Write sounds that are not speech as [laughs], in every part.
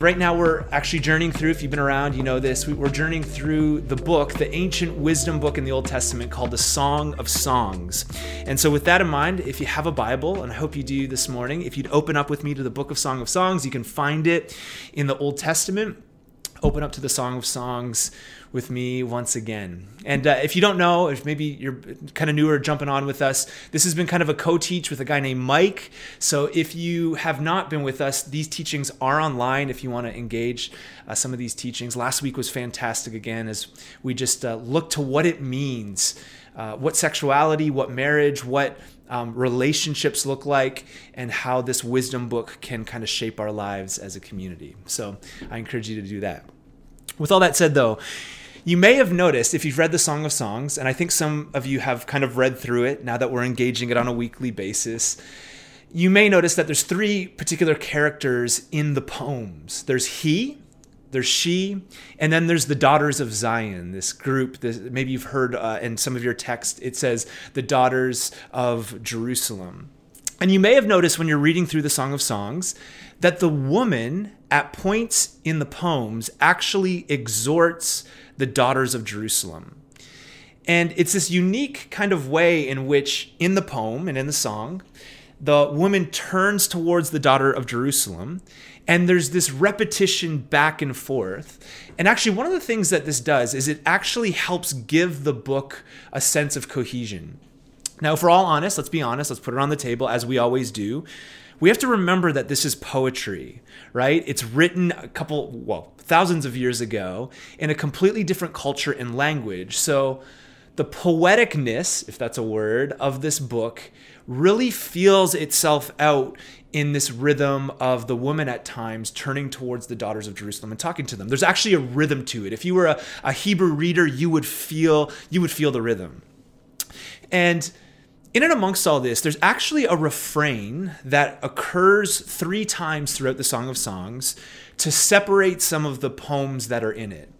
Right now, we're actually journeying through, if you've been around, you know this, we're journeying through the book, the ancient wisdom book in the Old Testament called the Song of Songs. And so, with that in mind, if you have a Bible, and I hope you do this morning, if you'd open up with me to the book of Song of Songs, you can find it in the Old Testament. Open up to the Song of Songs with me once again. And uh, if you don't know, if maybe you're kind of newer jumping on with us, this has been kind of a co teach with a guy named Mike. So if you have not been with us, these teachings are online if you want to engage uh, some of these teachings. Last week was fantastic again as we just uh, look to what it means. Uh, what sexuality, what marriage, what um, relationships look like, and how this wisdom book can kind of shape our lives as a community. So I encourage you to do that. With all that said, though, you may have noticed if you've read the Song of Songs, and I think some of you have kind of read through it now that we're engaging it on a weekly basis. You may notice that there's three particular characters in the poems. There's he, there's she, and then there's the daughters of Zion, this group. This, maybe you've heard uh, in some of your text, it says the daughters of Jerusalem. And you may have noticed when you're reading through the Song of Songs that the woman at points in the poems actually exhorts the daughters of Jerusalem. And it's this unique kind of way in which, in the poem and in the song, the woman turns towards the daughter of Jerusalem, and there's this repetition back and forth. And actually, one of the things that this does is it actually helps give the book a sense of cohesion. Now, if we're all honest, let's be honest, let's put it on the table as we always do we have to remember that this is poetry, right? It's written a couple, well, thousands of years ago in a completely different culture and language. So the poeticness, if that's a word, of this book really feels itself out in this rhythm of the woman at times turning towards the daughters of Jerusalem and talking to them. There's actually a rhythm to it. If you were a, a Hebrew reader, you would feel you would feel the rhythm. And in and amongst all this, there's actually a refrain that occurs three times throughout the Song of Songs to separate some of the poems that are in it.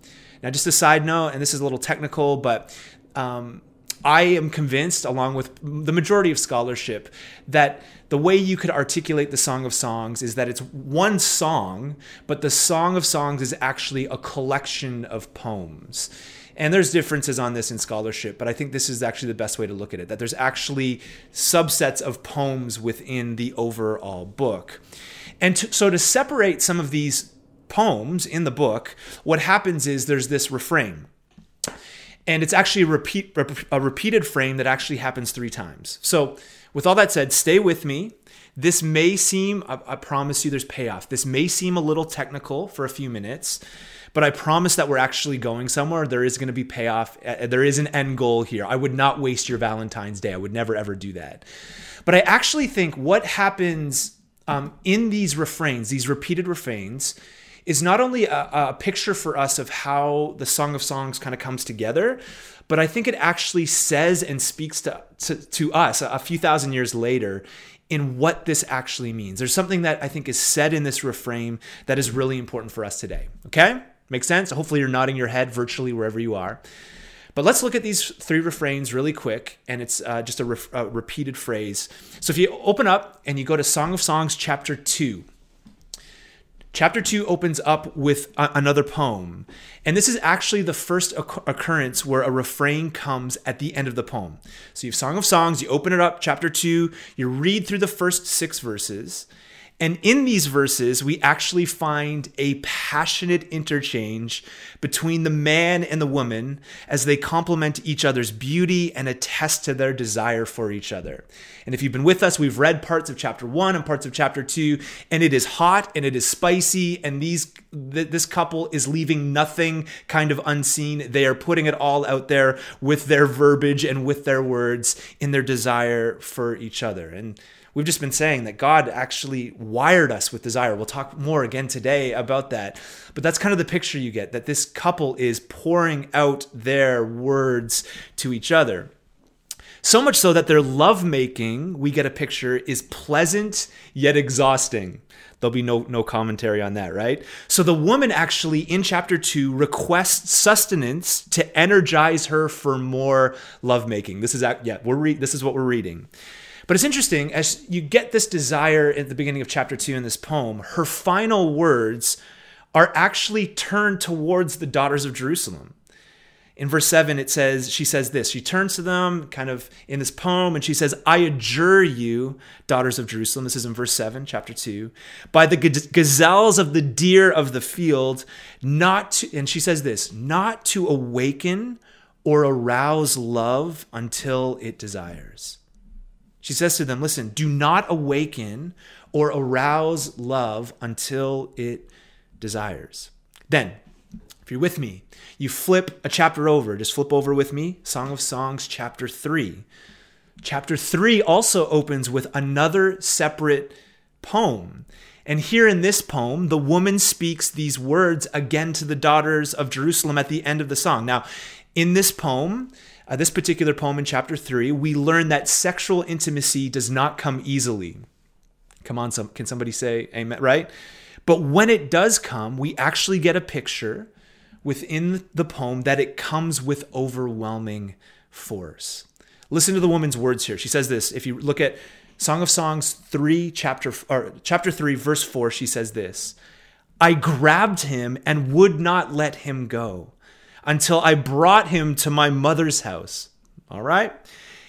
Now, just a side note, and this is a little technical, but um, I am convinced, along with the majority of scholarship, that the way you could articulate the Song of Songs is that it's one song, but the Song of Songs is actually a collection of poems. And there's differences on this in scholarship, but I think this is actually the best way to look at it that there's actually subsets of poems within the overall book. And to, so to separate some of these poems in the book, what happens is there's this refrain. And it's actually a, repeat, a repeated frame that actually happens three times. So, with all that said, stay with me. This may seem, I, I promise you, there's payoff. This may seem a little technical for a few minutes. But I promise that we're actually going somewhere. There is going to be payoff. Uh, there is an end goal here. I would not waste your Valentine's Day. I would never, ever do that. But I actually think what happens um, in these refrains, these repeated refrains, is not only a, a, picture for us of how the Song of Songs kind of comes together, but I think it actually says and speaks to, to, to us a, a few thousand years later in what this actually means. There's something that I think is said in this refrain that is really important for us today. Okay? Make sense? Hopefully, you're nodding your head virtually wherever you are. But let's look at these three refrains really quick, and it's uh, just a, re- a repeated phrase. So if you open up and you go to Song of Songs, chapter 2, Chapter 2 opens up with a- another poem. And this is actually the first occur- occurrence where a refrain comes at the end of the poem. So you have Song of Songs, you open it up, chapter 2, you read through the first six verses, and in these verses, we actually find a passionate interchange between the man and the woman as they compliment each other's beauty and attest to their desire for each other. And if you've been with us, we've read parts of chapter one and parts of chapter two, and it is hot and it is spicy, and these th- this couple is leaving nothing kind of unseen. They are putting it all out there with their verbiage and with their words in their desire for each other. And we've just been saying that God actually wired us with desire. We'll talk more again today about that. But that's kind of the picture you get that this couple is pouring out their words to each other. So much so that their lovemaking, we get a picture, is pleasant yet exhausting. There'll be no, no commentary on that, right? So the woman actually in chapter two requests sustenance to energize her for more lovemaking. This is yeah, we're re- this is what we're reading. But it's interesting as you get this desire at the beginning of chapter two in this poem, her final words are actually turned towards the daughters of Jerusalem. In verse 7, it says, she says this. She turns to them kind of in this poem and she says, I adjure you, daughters of Jerusalem. This is in verse 7, chapter 2, by the gazelles of the deer of the field, not to, and she says this, not to awaken or arouse love until it desires. She says to them, listen, do not awaken or arouse love until it desires. Then, if you're with me, you flip a chapter over, just flip over with me, Song of Songs, chapter 3. Chapter 3 also opens with another separate poem. And here in this poem, the woman speaks these words again to the daughters of Jerusalem at the end of the song. Now, in this poem, uh, this particular poem in chapter 3, we learn that sexual intimacy does not come easily. Come on, some, can somebody say amen, right? But when it does come, we actually get a picture within the poem that it comes with overwhelming force. Listen to the woman's words here. She says this. If you look at Song of Songs 3 chapter or chapter 3 verse 4, she says this. I grabbed him and would not let him go until I brought him to my mother's house. All right?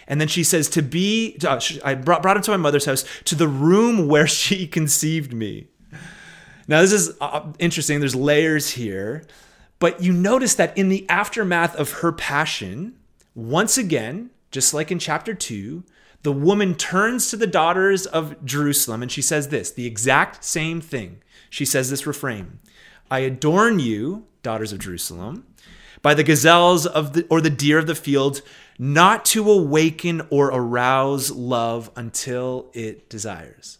And then she says, To be, uh, I brought, brought him to my mother's house, to the room [laughs] where she conceived me. Now, this is uh, interesting. There's layers here. But you notice that in the aftermath of her passion, once again, just like in chapter 2, the woman turns to the daughters of Jerusalem and she says this the exact same thing. She says this refrain I adorn you, daughters of Jerusalem, by the gazelles of the, or the deer of the field, not to awaken or arouse love until it desires.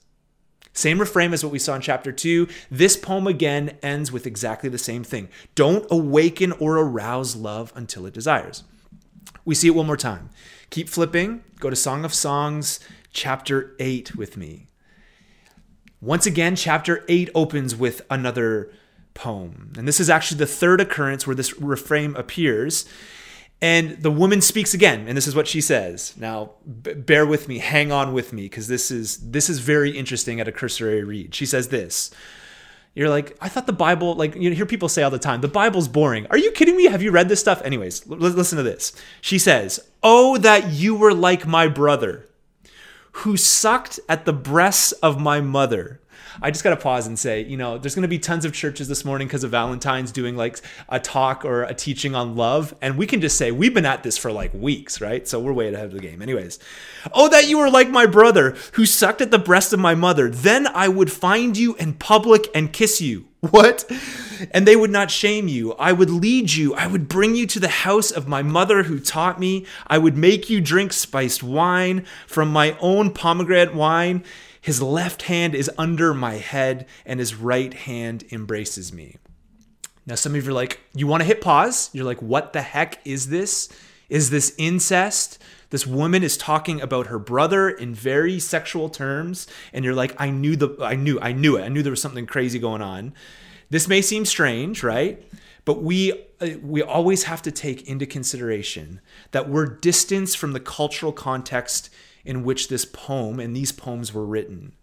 Same refrain as what we saw in chapter 2. This poem again ends with exactly the same thing. Don't awaken or arouse love until it desires. We see it one more time. Keep flipping. Go to Song of Songs, chapter 8 with me. Once again, chapter 8 opens with another poem. And this is actually the third occurrence where this refrain appears. And the woman speaks again, and this is what she says. Now, b- bear with me, hang on with me, because this is this is very interesting at a cursory read. She says this. You're like, I thought the Bible, like you hear people say all the time, the Bible's boring. Are you kidding me? Have you read this stuff? Anyways, l- listen to this. She says, Oh, that you were like my brother, who sucked at the breasts of my mother I just got to pause and say, you know, there's going to be tons of churches this morning because of Valentine's doing like a talk or a teaching on love. And we can just say, we've been at this for like weeks, right? So we're way ahead of the game. Anyways, oh, that you were like my brother who sucked at the breast of my mother. Then I would find you in public and kiss you. [laughs] What? And they would not shame you. I would lead you. I would bring you to the house of my mother who taught me. I would make you drink spiced wine from my own pomegranate wine. His left hand is under my head, and his right hand embraces me. Now, some of you are like, you want to hit pause? You're like, what the heck is this? Is this incest? This woman is talking about her brother in very sexual terms, and you're like, I knew the, I knew, I knew it. I knew there was something crazy going on. This may seem strange, right? But we uh, we always have to take into consideration that we're distanced from the cultural context in which this poem and these poems were written.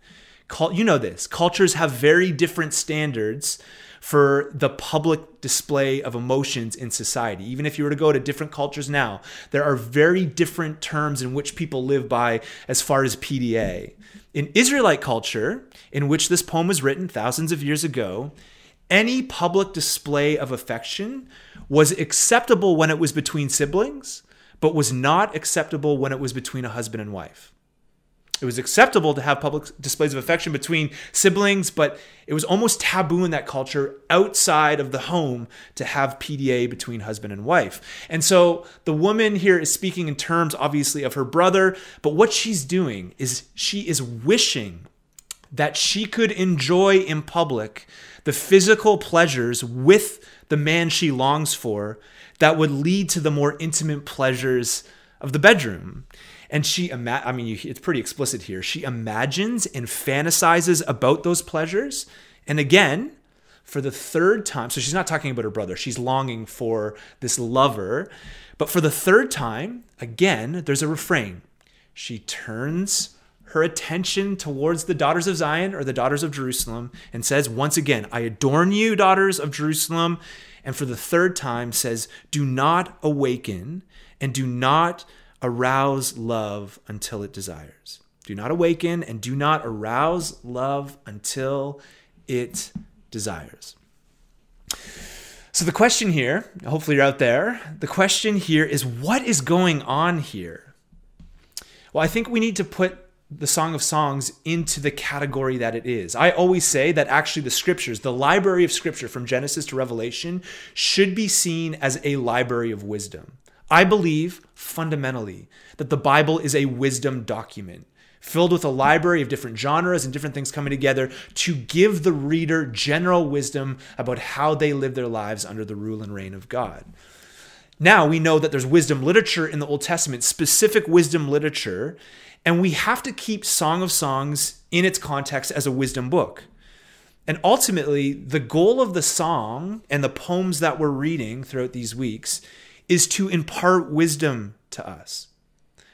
You know this. Cultures have very different standards for the public display of emotions in society. Even if you were to go to different cultures now, there are very different terms in which people live by as far as PDA. In Israelite culture, in which this poem was written thousands of years ago, any public display of affection was acceptable when it was between siblings, but was not acceptable when it was between a husband and wife. It was acceptable to have public displays of affection between siblings, but it was almost taboo in that culture outside of the home to have PDA between husband and wife. And so the woman here is speaking in terms, obviously, of her brother, but what she's doing is she is wishing that she could enjoy in public the physical pleasures with the man she longs for that would lead to the more intimate pleasures of the bedroom. And she, ima- I mean, it's pretty explicit here. She imagines and fantasizes about those pleasures. And again, for the third time, so she's not talking about her brother, she's longing for this lover. But for the third time, again, there's a refrain. She turns her attention towards the daughters of Zion or the daughters of Jerusalem and says, Once again, I adorn you, daughters of Jerusalem. And for the third time says, Do not awaken and do not arouse love until it desires. Do not awaken and do not arouse love until it desires. So, the question here, hopefully you're out there, the question here is what is going on here? Well, I think we need to put the Song of Songs into the category that it is. I always say that actually the scriptures, the library of scripture from Genesis to Revelation, should be seen as a library of wisdom. I believe fundamentally that the Bible is a wisdom document filled with a library of different genres and different things coming together to give the reader general wisdom about how they live their lives under the rule and reign of God. Now we know that there's wisdom literature in the Old Testament, specific wisdom literature, and we have to keep Song of Songs in its context as a wisdom book. And ultimately, the goal of the song and the poems that we're reading throughout these weeks is to impart wisdom to us.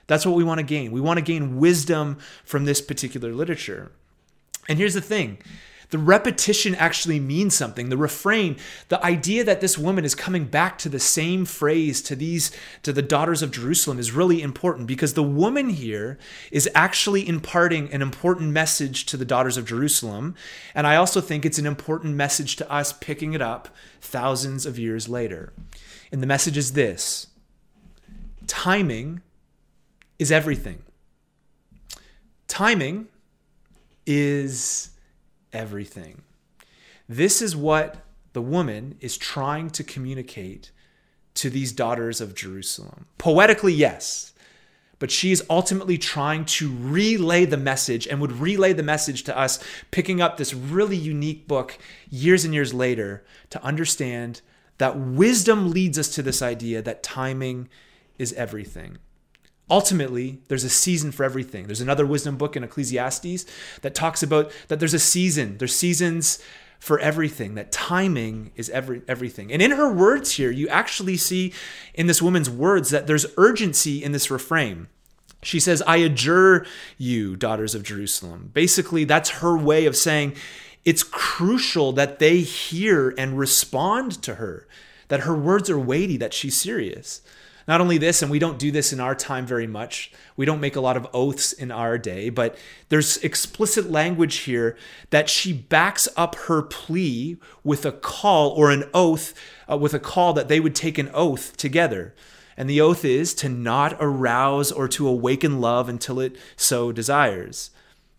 That's what we want to gain. We want to gain wisdom from this particular literature. And here's the thing the repetition actually means something. The refrain, the idea that this woman is coming back to the same phrase to these to the daughters of Jerusalem is really important because the woman here is actually imparting an important message to the daughters of Jerusalem, and I also think it's an important message to us picking it up thousands of years later. And the message is this: timing is everything. Timing is everything. This is what the woman is trying to communicate to these daughters of Jerusalem. Poetically, yes, but she is ultimately trying to relay the message and would relay the message to us, picking up this really unique book years and years later to understand that wisdom leads us to this idea that timing is everything. Ultimately, there's a season for everything. There's another wisdom book in Ecclesiastes that talks about that there's a season. There's seasons for everything, that timing is every, everything. And in her words here, you actually see in this woman's words that there's urgency in this refrain. She says, I adjure you, daughters of Jerusalem. Basically, that's her way of saying it's crucial that they hear and respond to her, that her words are weighty, that she's serious. Not only this, and we don't do this in our time very much, we don't make a lot of oaths in our day, but there's explicit language here that she backs up her plea with a call or an oath, uh, with a call that they would take an oath together. And the oath is to not arouse or to awaken love until it so desires.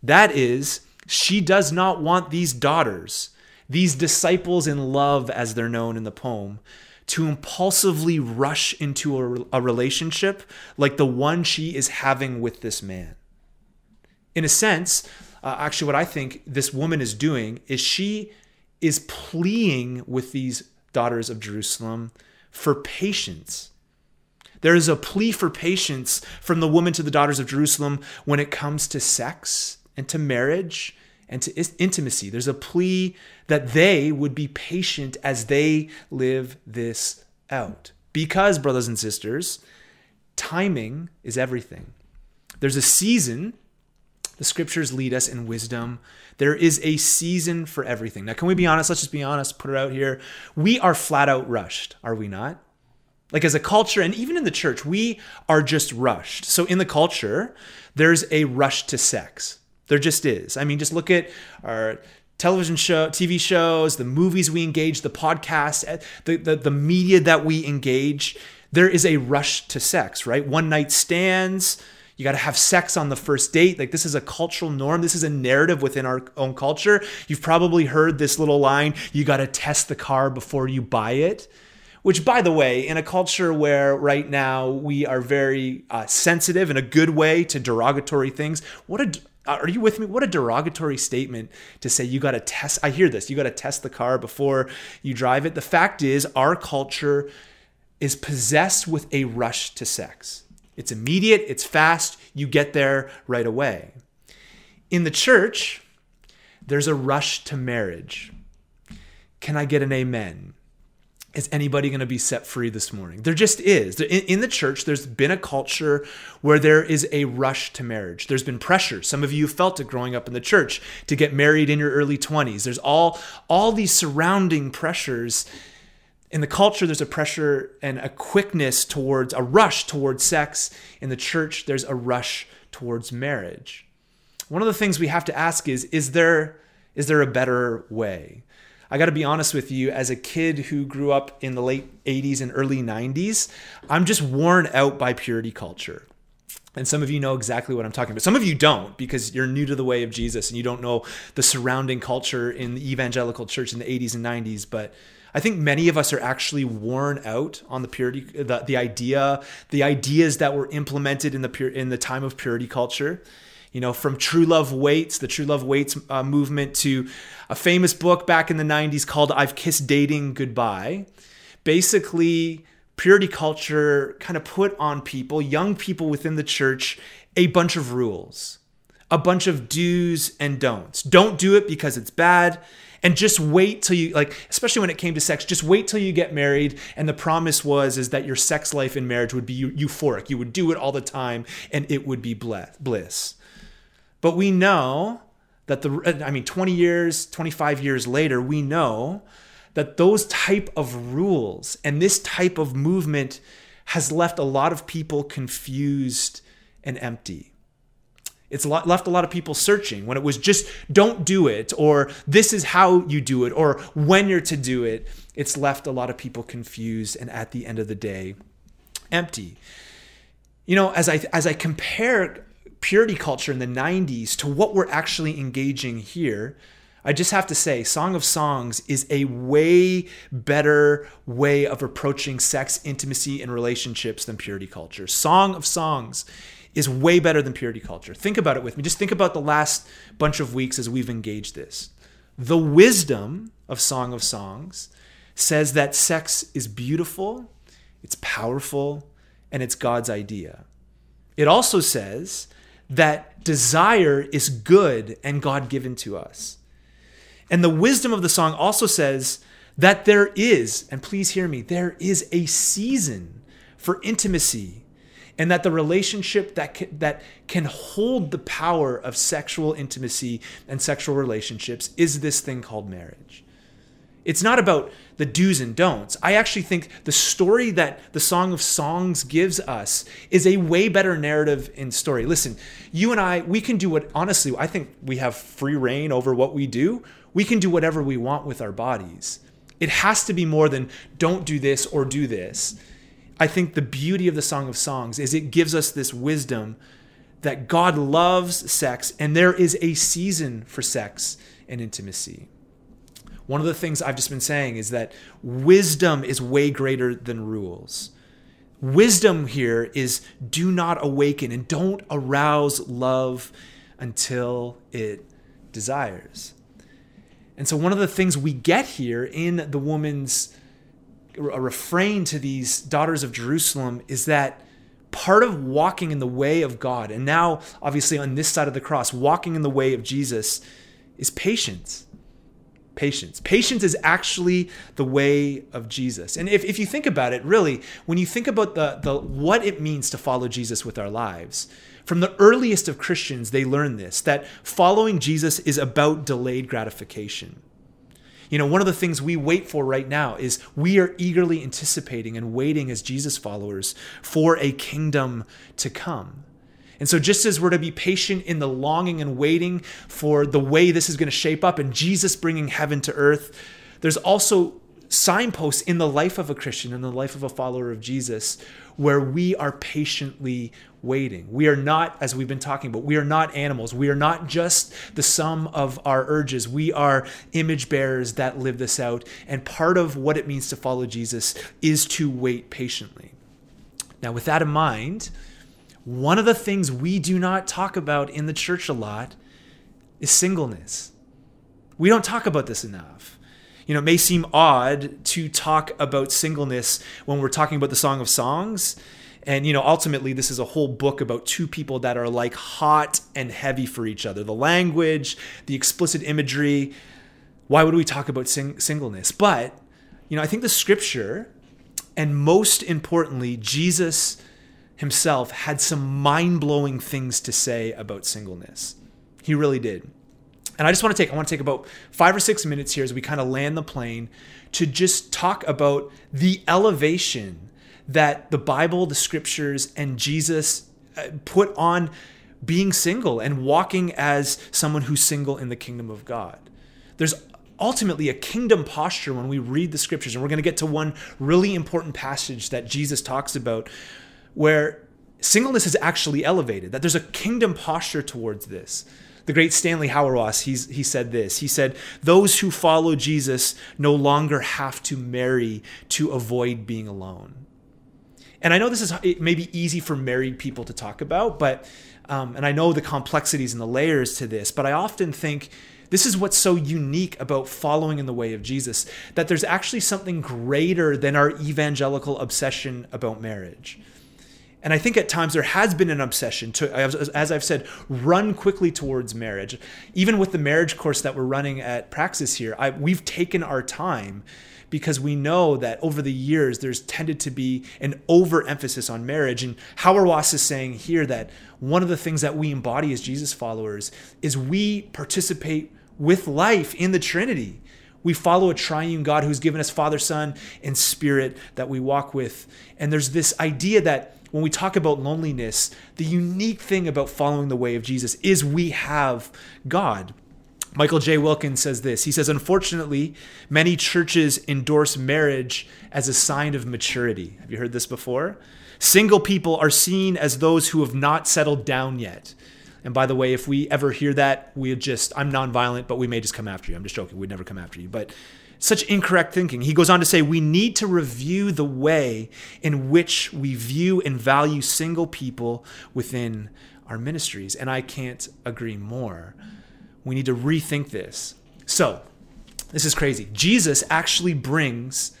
That is, she does not want these daughters, these disciples in love, as they're known in the poem, to impulsively rush into a, a relationship like the one she is having with this man. In a sense, uh, actually, what I think this woman is doing is she is pleading with these daughters of Jerusalem for patience. There is a plea for patience from the woman to the daughters of Jerusalem when it comes to sex and to marriage and to intimacy. There's a plea that they would be patient as they live this out. Because, brothers and sisters, timing is everything. There's a season, the scriptures lead us in wisdom. There is a season for everything. Now, can we be honest? Let's just be honest, put it out here. We are flat out rushed, are we not? Like as a culture, and even in the church, we are just rushed. So in the culture, there's a rush to sex. There just is. I mean, just look at our television show, TV shows, the movies we engage, the podcasts, eh, the, the, the media that we engage. There is a rush to sex, right? One night stands. You got to have sex on the first date. Like, this is a cultural norm. This is a narrative within our own culture. You've probably heard this little line you got to test the car before you buy it. Which, by the way, in a culture where right now we are very uh, sensitive in a good way to derogatory things, what a Uh, are you with me? What a derogatory statement to say you got to test. I hear this. You got to test the car before you drive it. The fact is, our culture is possessed with a rush to sex. It's immediate, it's fast, you get there right away. In the church, there's a rush to marriage. Can I get an amen? Is anybody going to be set free this morning? There just is. In, the church, there's been a culture where there is a rush to marriage. There's been pressure. Some of you felt it growing up in the church to get married in your early 20s. There's all all these surrounding pressures. In the culture, there's a pressure and a quickness towards a rush towards sex. In the church, there's a rush towards marriage. One of the things we have to ask is is there is there a better way? I got to be honest with you, as a kid who grew up in the late 80s and early 90s, I'm just worn out by purity culture. And some of you know exactly what I'm talking about. Some of you don't because you're new to the way of Jesus and you don't know the surrounding culture in the evangelical church in the 80s and 90s. But I think many of us are actually worn out on the purity, the, the idea, the ideas that were implemented in the in the time of purity culture you know, from True Love Waits, the True Love Waits uh, movement, to a famous book back in the 90s called I've Kissed Dating Goodbye. Basically, purity culture kind of put on people, young people within the church, a bunch of rules, a bunch of do's and don'ts. Don't do it because it's bad. And just wait till you like, especially when it came to sex, just wait till you get married. And the promise was is that your sex life in marriage would be euphoric. You would do it all the time, and it would be bliss. But we know that the I mean 20 years, 25 years later, we know that those type of rules and this type of movement has left a lot of people confused and empty. It's left a lot of people searching when it was just don't do it, or this is how you do it, or when you're to do it. It's left a lot of people confused and at the end of the day, empty. You know, as I as I compare purity culture in the 90s to what we're actually engaging here, I just have to say, Song of Songs is a way better way of approaching sex, intimacy, and relationships than purity culture. Song of Songs is way better than purity culture. Think about it with me. Just think about the last bunch of weeks as we've engaged this. The wisdom of Song of Songs says that sex is beautiful, it's powerful, and it's God's idea. It also says that desire is good and God given to us. And the wisdom of the song also says that there is, and please hear me, there is a season for intimacy and that the relationship that can, that can hold the power of sexual intimacy and sexual relationships is this thing called marriage. It's not about the do's and don'ts. I actually think the story that the Song of Songs gives us is a way better narrative in story. Listen, you and I, we can do what, honestly, I think we have free rein over what we do. We can do whatever we want with our bodies. It has to be more than don't do this or do this. I think the beauty of the Song of Songs is it gives us this wisdom that God loves sex and there is a season for sex and intimacy. One of the things I've just been saying is that wisdom is way greater than rules. Wisdom here is do not awaken and don't arouse love until it desires. And so, one of the things we get here in the woman's refrain to these daughters of Jerusalem is that part of walking in the way of God, and now obviously on this side of the cross, walking in the way of Jesus, is patience patience. Patience is actually the way of Jesus. And if, if you think about it, really, when you think about the, the what it means to follow Jesus with our lives, from the earliest of Christians, they learn this that following Jesus is about delayed gratification. You know, one of the things we wait for right now is we are eagerly anticipating and waiting as Jesus followers for a kingdom to come. And so, just as we're to be patient in the longing and waiting for the way this is going to shape up and Jesus bringing heaven to earth, there's also signposts in the life of a Christian, in the life of a follower of Jesus, where we are patiently waiting. We are not, as we've been talking about, we are not animals. We are not just the sum of our urges. We are image bearers that live this out. And part of what it means to follow Jesus is to wait patiently. Now, with that in mind, one of the things we do not talk about in the church a lot is singleness. We don't talk about this enough. You know, it may seem odd to talk about singleness when we're talking about the Song of Songs. And, you know, ultimately, this is a whole book about two people that are like hot and heavy for each other. The language, the explicit imagery. Why would we talk about sing- singleness? But You know, I think the scripture, and most importantly, Jesus himself had some mind blowing things to say about singleness. He really did. And I just want to take I want to take about 5 or 6 minutes here as we kind of land the plane to just talk about the elevation that the Bible, the scriptures and Jesus uh, put on being single and walking as someone who's single in the kingdom of God. There's ultimately a kingdom posture when we read the scriptures and we're going to get to one really important passage that Jesus talks about where singleness is actually elevated, that there's a kingdom posture towards this. The great Stanley Hauerwas, he's, he said this. He said, Those who follow Jesus no longer have to marry to avoid being alone. And I know this is maybe easy for married people to talk about, but um, and I know the complexities and the layers to this, but I often think this is what's so unique about following in the way of Jesus that there's actually something greater than our evangelical obsession about marriage. And I think at times there has been an obsession to, as I've said, run quickly towards marriage. Even with the marriage course that we're running at Praxis here, I, we've taken our time because we know that over the years there's tended to be an overemphasis on marriage. And Hauerwas is saying here that one of the things that we embody as Jesus followers is we participate with life in the Trinity. We follow a triune God who's given us Father, Son, and Spirit that we walk with. And there's this idea that when we talk about loneliness, the unique thing about following the way of Jesus is we have God. Michael J. Wilkins says this. He says, Unfortunately, many churches endorse marriage as a sign of maturity. Have you heard this before? Single people are seen as those who have not settled down yet. And by the way, if we ever hear that, we just, I'm nonviolent, but we may just come after you. I'm just joking. We'd never come after you. But such incorrect thinking. He goes on to say, we need to review the way in which we view and value single people within our ministries. And I can't agree more. We need to rethink this. So, this is crazy. Jesus actually brings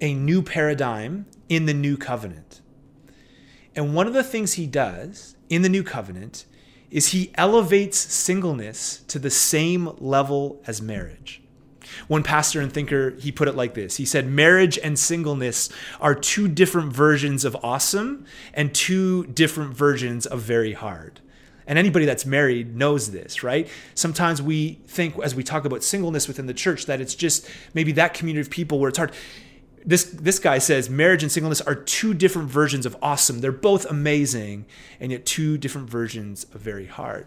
a new paradigm in the new covenant. And one of the things he does in the new covenant is he elevates singleness to the same level as marriage. One pastor and thinker, he put it like this He said, Marriage and singleness are two different versions of awesome and two different versions of very hard. And anybody that's married knows this, right? Sometimes we think, as we talk about singleness within the church, that it's just maybe that community of people where it's hard. This, this guy says marriage and singleness are two different versions of awesome. They're both amazing, and yet two different versions of very hard.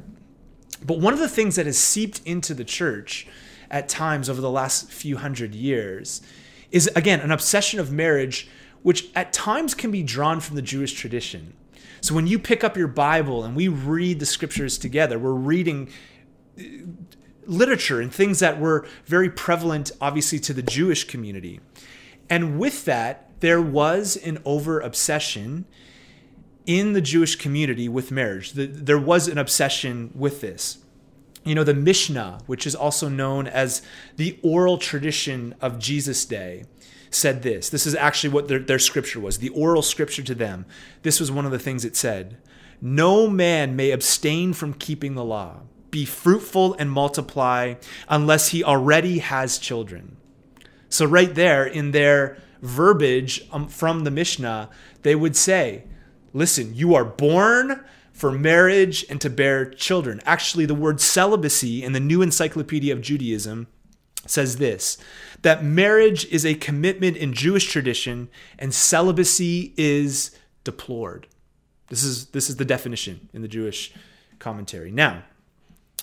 But one of the things that has seeped into the church at times over the last few hundred years is again an obsession of marriage which at times can be drawn from the Jewish tradition. So when you pick up your Bible and we read the scriptures together, we're reading uh, literature and things that were very prevalent, obviously, to the Jewish community. And with that, there was an over obsession in the Jewish community with marriage. There was an obsession with this you know, the Mishnah, which is also known as the oral tradition of Jesus' day, said this. This is actually what their, their scripture was, the oral scripture to them. This was one of the things it said No man may abstain from keeping the law. Be fruitful and multiply unless he already has children. So, right there in their verbiage um, from the Mishnah, they would say, Listen, you are born for marriage and to bear children. Actually, the word celibacy in the New Encyclopedia of Judaism says this that marriage is a commitment in Jewish tradition and celibacy is deplored. This is this is the definition in the Jewish commentary. Now,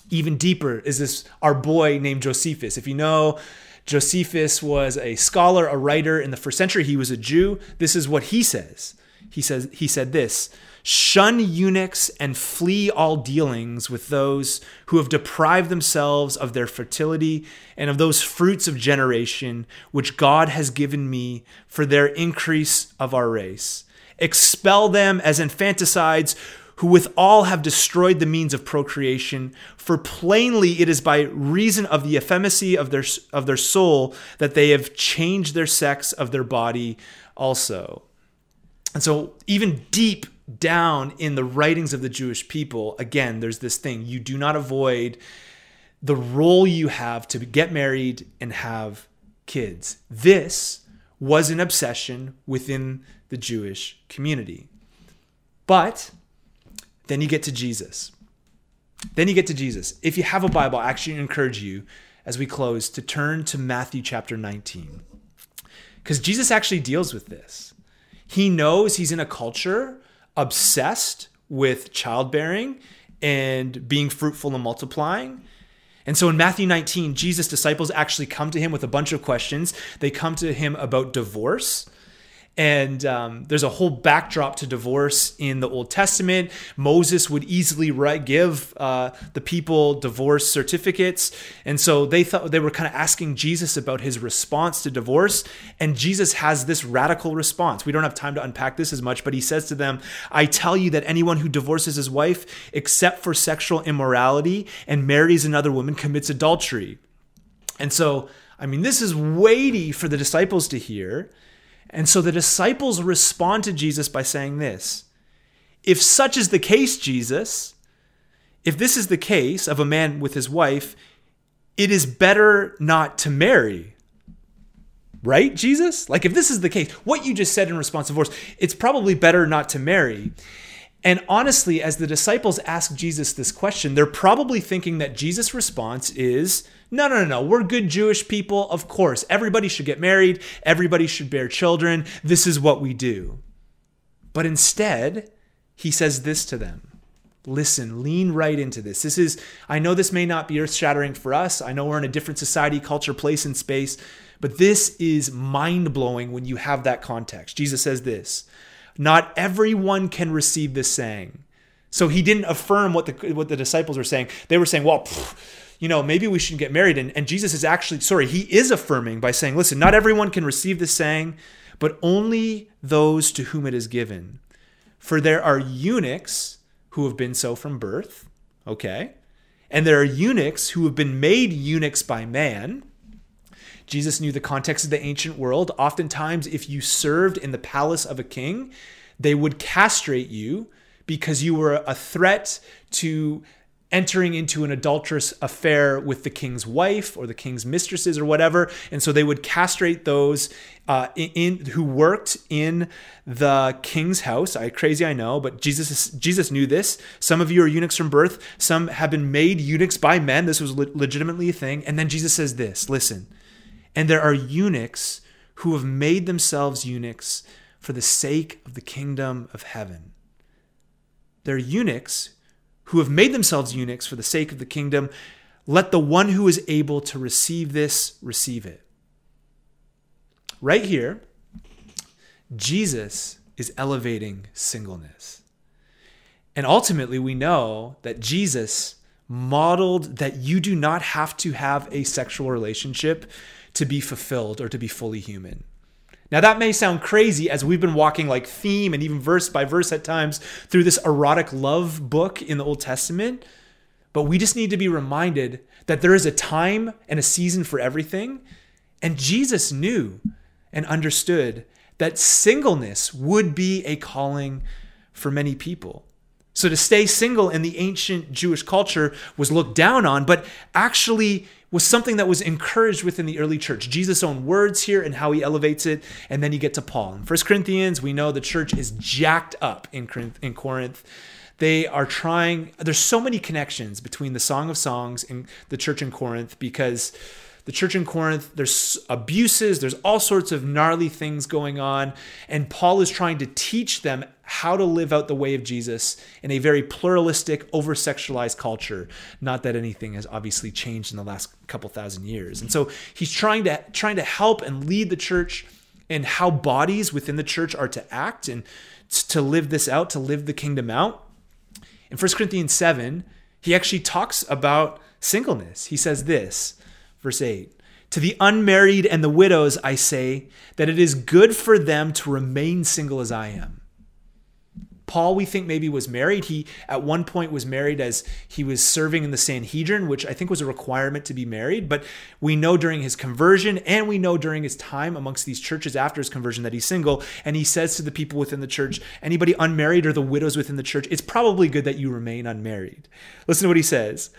even deeper is this our boy named Josephus. If you know Josephus was a scholar, a writer in the first century, he was a Jew. This is what he says. He says he said this Shun eunuchs and flee all dealings with those who have deprived themselves of their fertility and of those fruits of generation which God has given me for their increase of our race. Expel them as infanticides who with all have destroyed the means of procreation for plainly it is by reason of the effeminacy of their of their soul that they have changed their sex of their body also and so even deep down in the writings of the Jewish people, again, there's this thing you do not avoid the role you have to get married and have kids. This was an obsession within the Jewish community. But then you get to Jesus. Then you get to Jesus. If you have a Bible, I actually encourage you as we close to turn to Matthew chapter 19. Because Jesus actually deals with this. He knows he's in a culture obsessed with childbearing and being fruitful and multiplying. And so in Matthew 19, Jesus' disciples actually come to him with a bunch of questions. They come to him about divorce. And um, there's a whole backdrop to divorce in the Old Testament. Moses would easily write, give uh, the people divorce certificates, and so they thought they were kind of asking Jesus about his response to divorce. And Jesus has this radical response. We don't have time to unpack this as much, but he says to them, "I tell you that anyone who divorces his wife, except for sexual immorality, and marries another woman, commits adultery." And so, I mean, this is weighty for the disciples to hear. And so the disciples respond to Jesus by saying this If such is the case, Jesus, if this is the case of a man with his wife, it is better not to marry. Right, Jesus? Like, if this is the case, what you just said in response to divorce, it's probably better not to marry. And honestly, as the disciples ask Jesus this question, they're probably thinking that Jesus' response is no, no, no, no. We're good Jewish people. Of course. Everybody should get married. Everybody should bear children. This is what we do. But instead, he says this to them Listen, lean right into this. This is, I know this may not be earth shattering for us. I know we're in a different society, culture, place, and space, but this is mind blowing when you have that context. Jesus says this not everyone can receive this saying. So he didn't affirm what the what the disciples were saying. They were saying, well, you know, maybe we shouldn't get married. And, and Jesus is actually, sorry, he is affirming by saying, listen, not everyone can receive this saying, but only those to whom it is given. For there are eunuchs who have been so from birth, okay? And there are eunuchs who have been made eunuchs by man. Jesus knew the context of the ancient world. Oftentimes, if you served in the palace of a king, they would castrate you because you were a threat to entering into an adulterous affair with the king's wife or the king's mistresses or whatever. And so they would castrate those uh, in, in, who worked in the king's house. I crazy i know but jesus jesus knew this. Some of you are eunuchs from birth. Some have been made eunuchs by men. This was le- legitimately a thing. And then jesus says this listen and there are eunuchs who have made themselves eunuchs for the sake of the kingdom of heaven. They're eunuchs who have made themselves eunuchs for the sake of the kingdom. Let the one who is able to receive this receive it. Right here, Jesus is elevating singleness. And ultimately, we know that Jesus modeled that you do not have to have a sexual relationship to be fulfilled or to be fully human. Now, that may sound crazy as we've been walking like theme and even verse by verse at times through this erotic love book in the Old Testament, but we just need to be reminded that there is a time and a season for everything. And Jesus knew and understood that singleness would be a calling for many people. So to stay single in the ancient Jewish culture was looked down on, but actually was something that was encouraged within the early church. Jesus' own words here and how he elevates it. And then you get to Paul. In 1 Corinthians, we know the church is jacked up in Corinth. They are trying, there's so many connections between the Song of Songs and the church in Corinth because the church in Corinth, there's abuses, there's all sorts of gnarly things going on. And Paul is trying to teach them how to live out the way of Jesus in a very pluralistic, over sexualized culture. Not that anything has obviously changed in the last couple thousand years. And so he's trying to trying to help and lead the church in how bodies within the church are to act and to live this out, to live the kingdom out. In 1 Corinthians 7, he actually talks about singleness. He says this Verse 8 To the unmarried and the widows, I say that it is good for them to remain single as I am. Paul, we think maybe was married. He at one point was married as he was serving in the Sanhedrin, which I think was a requirement to be married. But we know during his conversion and we know during his time amongst these churches after his conversion that he's single. And he says to the people within the church, anybody unmarried or the widows within the church, it's probably good that you remain unmarried. Listen to what he says.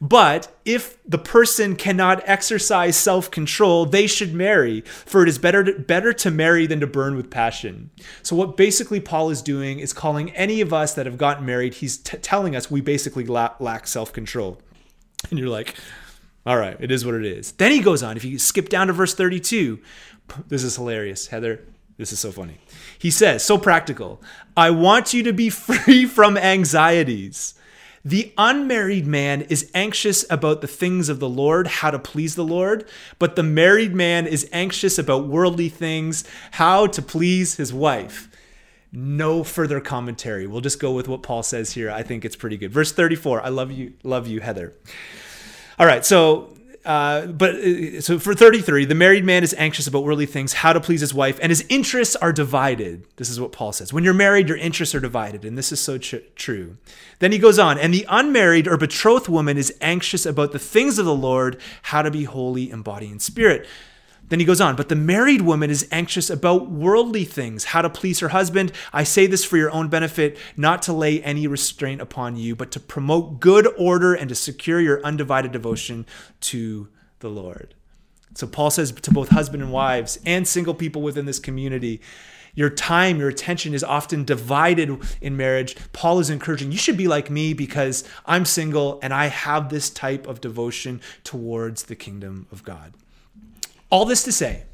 But if the person cannot exercise self control, they should marry, for it is better to, better to marry than to burn with passion. So, what basically Paul is doing is calling any of us that have gotten married, he's t- telling us we basically la- lack self control. And you're like, all right, it is what it is. Then he goes on. If you skip down to verse 32, this is hilarious. Heather, this is so funny. He says, so practical, I want you to be [laughs] free from anxieties. The unmarried man is anxious about the things of the Lord, how to please the Lord, but the married man is anxious about worldly things, how to please his wife. No further commentary. We'll just go with what Paul says here. I think it's pretty good. Verse 34. I love you, love you, Heather. All right, so uh, but uh, so for 33, the married man is anxious about worldly things, how to please his wife, and his interests are divided. This is what Paul says. When you're married, your interests are divided, and this is so tr- true. Then he goes on, and the unmarried or betrothed woman is anxious about the things of the Lord, how to be holy in body and spirit. Then he goes on, but the married woman is anxious about worldly things, how to please her husband. I say this for your own benefit, not to lay any restraint upon you, but to promote good order and to secure your undivided devotion to the Lord. So Paul says to both husband and wives and single people within this community, your time, your attention is often divided in marriage. Paul is encouraging you should be like me because I'm single and I have this type of devotion towards the kingdom of God. All this to say,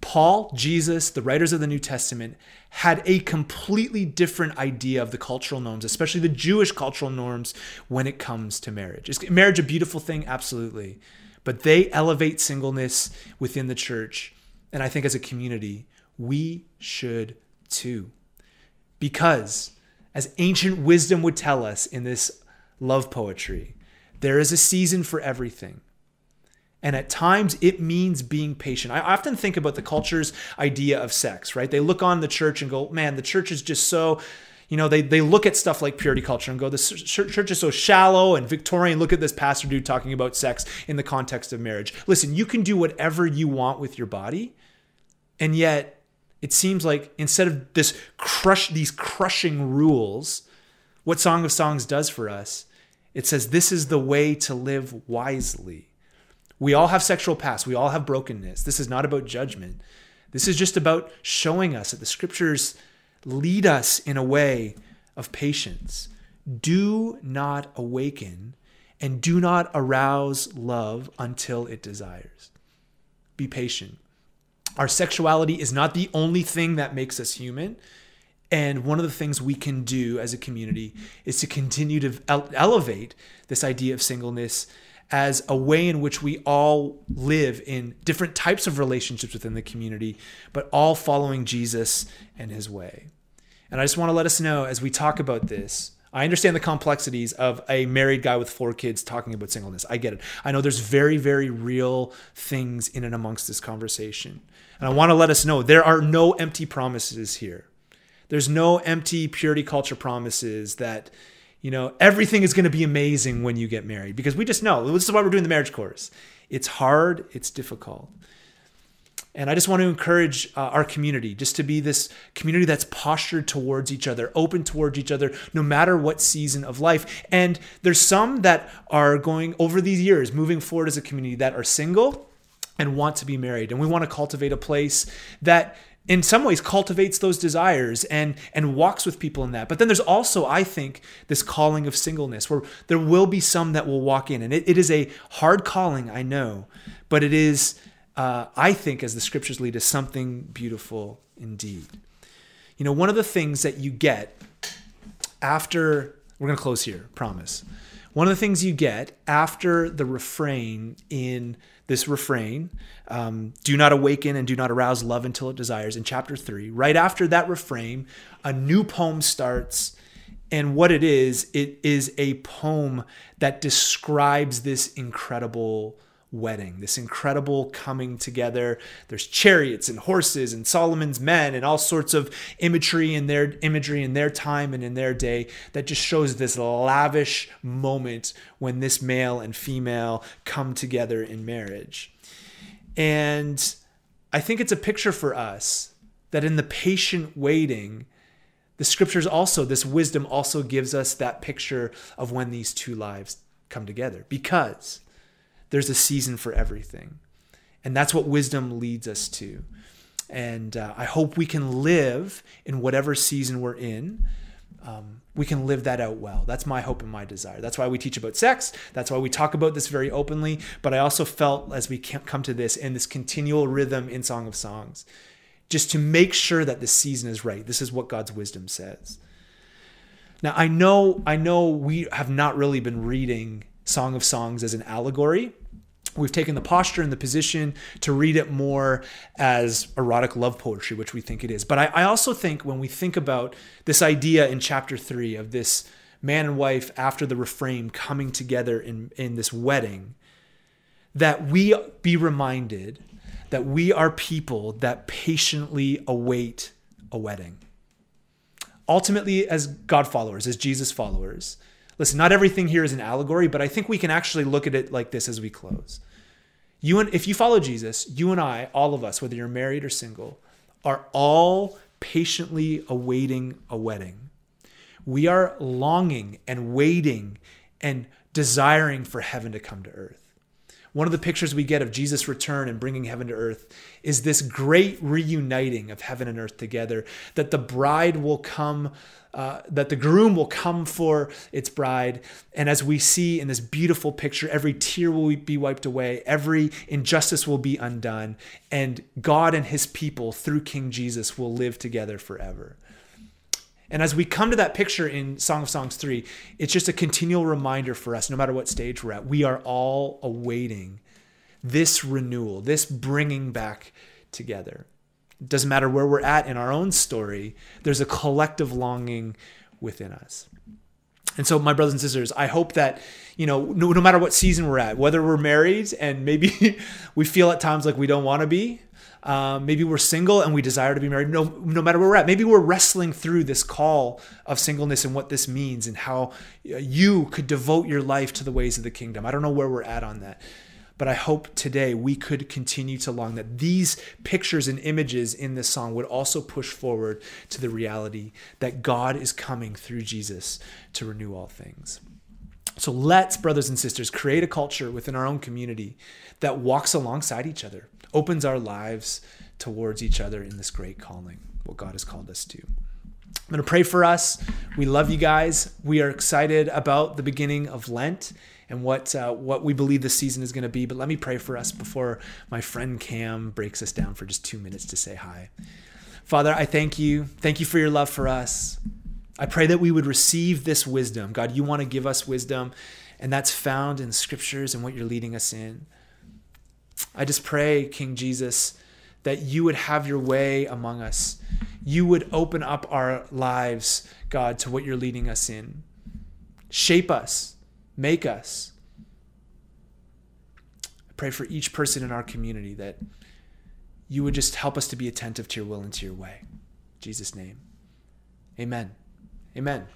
Paul, Jesus, the writers of the New Testament had a completely different idea of the cultural norms, especially the Jewish cultural norms when it comes to marriage. Is marriage a beautiful thing? Absolutely. But they elevate singleness within the church. And I think as a community, we should too. Because, as ancient wisdom would tell us in this love poetry, there is a season for everything. And at times it means being patient. I often think about the culture's idea of sex, right? They look on the church and go, man, the church is just so, you know, they, they look at stuff like purity culture and go, the church is so shallow and Victorian. Look at this pastor dude talking about sex in the context of marriage. Listen, you can do whatever you want with your body. And yet it seems like instead of this crush, these crushing rules, what Song of Songs does for us, it says this is the way to live wisely. We all have sexual past. We all have brokenness. This is not about judgment. This is just about showing us that the scriptures lead us in a way of patience. Do not awaken and do not arouse love until it desires. Be patient. Our sexuality is not the only thing that makes us human. And one of the things we can do as a community is to continue to elevate this idea of singleness as a way in which we all live in different types of relationships within the community, but all following Jesus and his way. And I just want to let us know as we talk about this. I understand the complexities of a married guy with four kids talking about singleness. I get it. I know there's very, very real things in and amongst this conversation. And I want to let us know there are no empty promises here. There's no empty purity culture promises that you know, everything is going to be amazing when you get married because we just know this is why we're doing the marriage course. It's hard, it's difficult. And I just want to encourage uh, our community just to be this community that's postured towards each other, open towards each other, no matter what season of life. And there's some that are going over these years, moving forward as a community that are single and want to be married. And we want to cultivate a place that in some ways cultivates those desires and and walks with people in that. But then there's also i think this calling of singleness where there will be some that will walk in. And it, it is a hard calling i know but it is uh, i think as the scriptures lead us something beautiful indeed. You know one of the things that you get after we're going to close here promise. One of the things you get after the refrain in this refrain um, do not awaken and do not arouse love until it desires in chapter 3 right after that refrain a new poem starts and what it is it is a poem that describes this incredible wedding, this incredible coming together. There's chariots and horses and Solomon's men and all sorts of imagery in their imagery in their time and in their day that just shows this lavish moment when this male and female come together in marriage. And I think it's a picture for us that in the patient waiting, the scriptures also, this wisdom also gives us that picture of when these two lives come together because there's a season for everything. And that's what wisdom leads us to. And uh, I hope we can live in whatever season we're in. Um, we can live that out well. That's my hope and my desire. That's why we teach about sex. That's why we talk about this very openly. But I also felt as we come to this in this continual rhythm in Song of Songs, just to make sure that the season is right. This is what God's wisdom says. Now I know I know we have not really been reading Song of Songs as an allegory. We've taken the posture and the position to read it more as erotic love poetry, which we think it is. But I, I also think when we think about this idea in chapter three of this man and wife after the refrain coming together in, in this wedding, that we be reminded that we are people that patiently await a wedding. Ultimately, as God followers, as Jesus followers, listen, not everything here is an allegory, but I think we can actually look at it like this as we close. You and if you follow Jesus, you and I, all of us, whether you're married or single, are all patiently awaiting a wedding. We are longing and waiting and desiring for heaven to come to earth. One of the pictures we get of Jesus' return and bringing heaven to earth is this great reuniting of heaven and earth together, that the bride will come uh, that the groom will come for its bride. And as we see in this beautiful picture, every tear will be wiped away, every injustice will be undone, and God and his people through King Jesus will live together forever. And as we come to that picture in Song of Songs 3, it's just a continual reminder for us, no matter what stage we're at, we are all awaiting this renewal, this bringing back together. It doesn't matter where we're at in our own story, there's a collective longing within us. And so, my brothers and sisters, I hope that, you know, no, no matter what season we're at, whether we're married and maybe [laughs] we feel at times like we don't want to be, um, maybe we're single and we desire to be married, no, no matter where we're at, maybe we're wrestling through this call of singleness and what this means and how you could devote your life to the ways of the kingdom. I don't know where we're at on that. But I hope today we could continue to long that these pictures and images in this song would also push forward to the reality that God is coming through Jesus to renew all things. So let's, brothers and sisters, create a culture within our own community that walks alongside each other, opens our lives towards each other in this great calling, what God has called us to. I'm going to pray for us. We love you guys. We are excited about the beginning of Lent and what uh, what we believe this season is going to be. But let me pray for us before my friend Cam breaks us down for just two minutes to say hi. Father, I thank you. Thank you for your love for us. I pray that we would receive this wisdom. God, you want to give us wisdom, and that's found in scriptures and what you're leading us in. I just pray, King Jesus, that you would have your way among us. You would open up our lives, God, to what you're leading us in. Shape us, Make us. I pray for each person in our community that you would just help us to be attentive to your will and to your way. In Jesus' name. Amen. Amen.